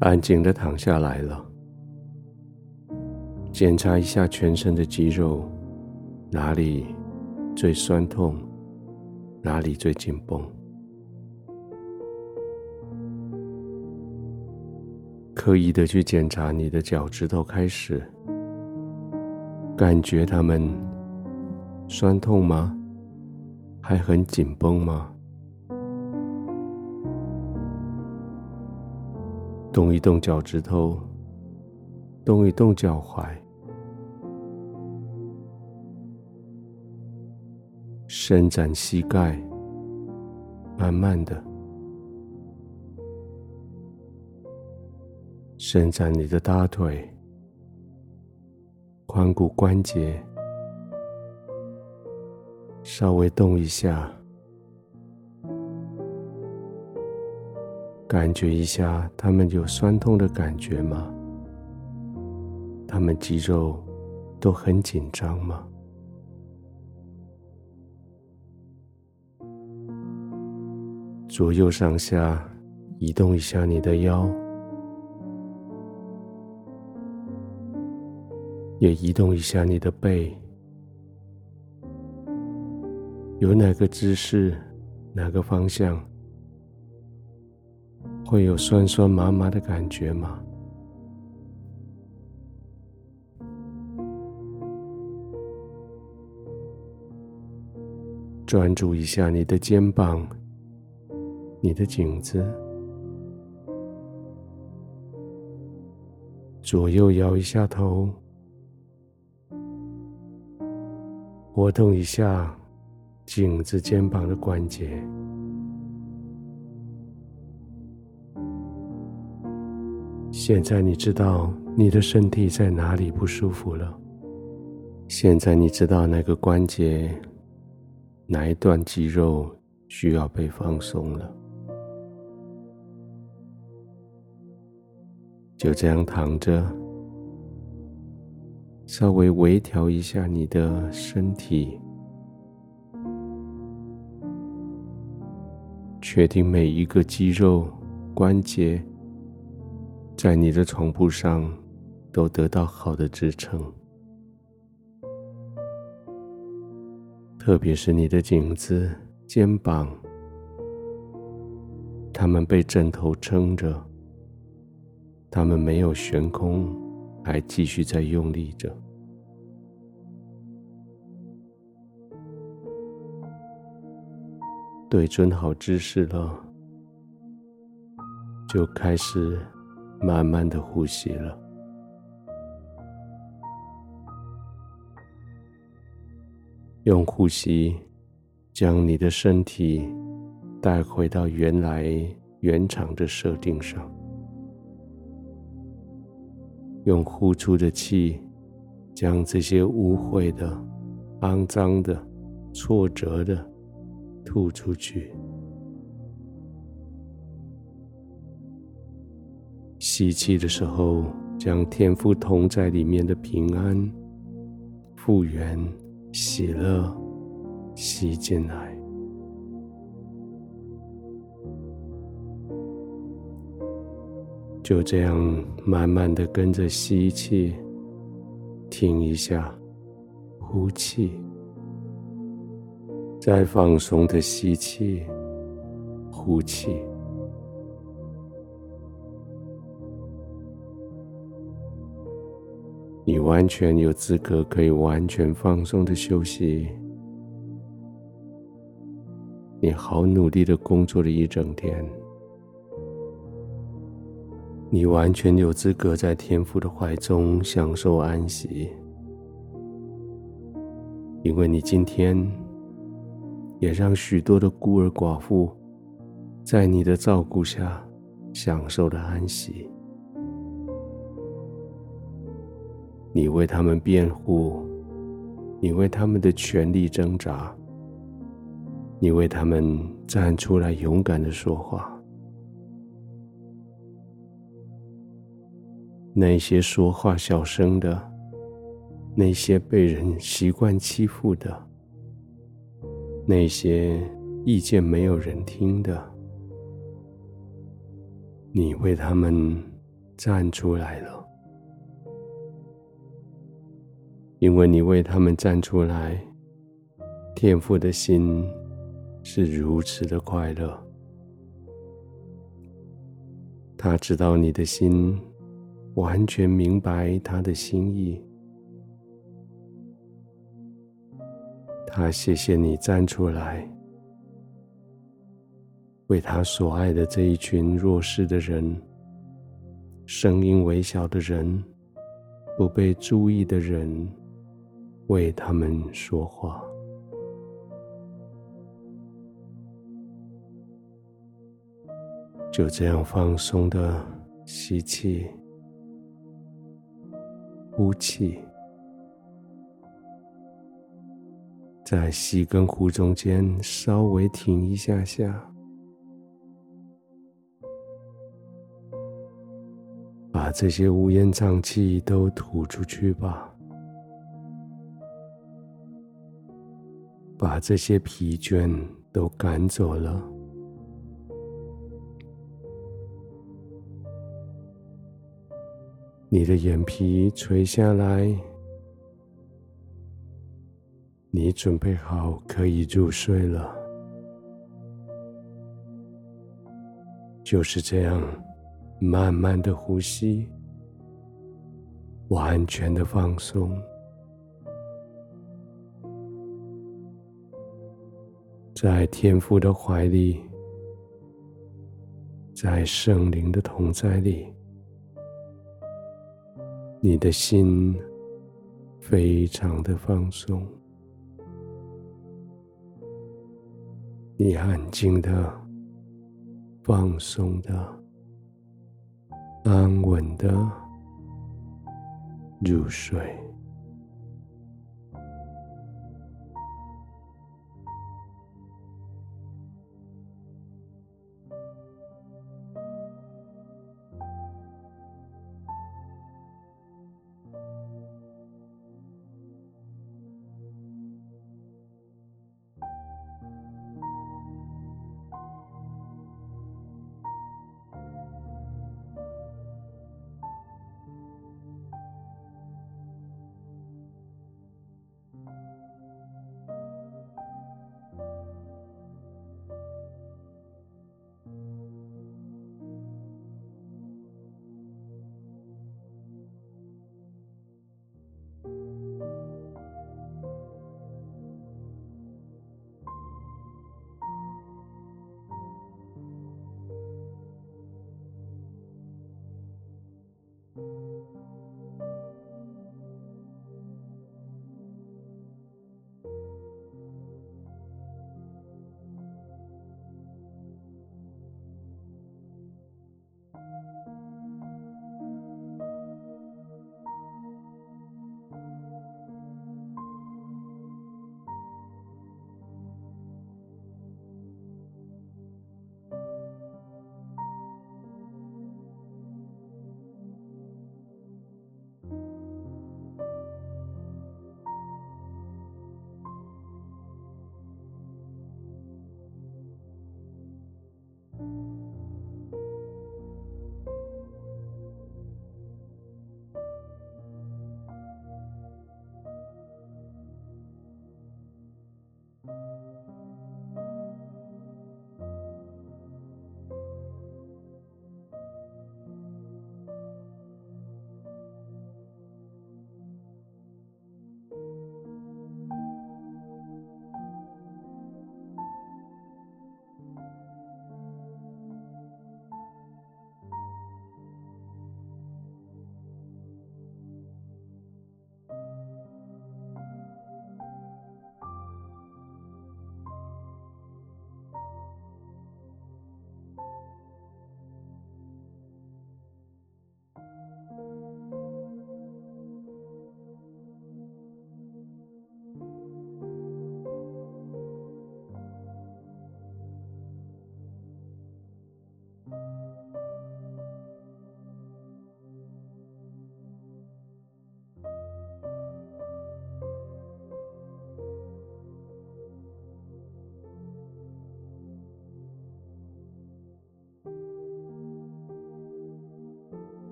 安静的躺下来了，检查一下全身的肌肉，哪里最酸痛，哪里最紧绷。刻意的去检查你的脚趾头，开始感觉它们酸痛吗？还很紧绷吗？动一动脚趾头，动一动脚踝，伸展膝盖，慢慢的伸展你的大腿、髋骨关节，稍微动一下。感觉一下，他们有酸痛的感觉吗？他们肌肉都很紧张吗？左右上下移动一下你的腰，也移动一下你的背。有哪个姿势，哪个方向？会有酸酸麻麻的感觉吗？专注一下你的肩膀、你的颈子，左右摇一下头，活动一下颈子、肩膀的关节。现在你知道你的身体在哪里不舒服了。现在你知道哪个关节、哪一段肌肉需要被放松了。就这样躺着，稍微微调一下你的身体，确定每一个肌肉、关节。在你的床铺上都得到好的支撑，特别是你的颈子、肩膀，他们被枕头撑着，他们没有悬空，还继续在用力着。对准好姿势了，就开始。慢慢的呼吸了，用呼吸将你的身体带回到原来原厂的设定上，用呼出的气将这些污秽的、肮脏的、挫折的吐出去。吸气的时候，将天赋同在里面的平安、复原、喜乐吸进来。就这样慢慢的跟着吸气，停一下，呼气，再放松的吸气，呼气。完全有资格可以完全放松的休息。你好努力的工作了一整天，你完全有资格在天父的怀中享受安息，因为你今天也让许多的孤儿寡妇在你的照顾下享受了安息。你为他们辩护，你为他们的权利挣扎，你为他们站出来勇敢的说话。那些说话小声的，那些被人习惯欺负的，那些意见没有人听的，你为他们站出来了，因为你为他们站出来，天父的心是如此的快乐。他知道你的心，完全明白他的心意。他谢谢你站出来，为他所爱的这一群弱势的人、声音微小的人、不被注意的人，为他们说话。就这样放松的吸气、呼气。在吸跟呼中间稍微停一下下，把这些乌烟瘴气都吐出去吧，把这些疲倦都赶走了。你的眼皮垂下来。你准备好可以入睡了，就是这样，慢慢的呼吸，完全的放松，在天父的怀里，在圣灵的同在里，你的心非常的放松。你安静的、放松的、安稳的入睡。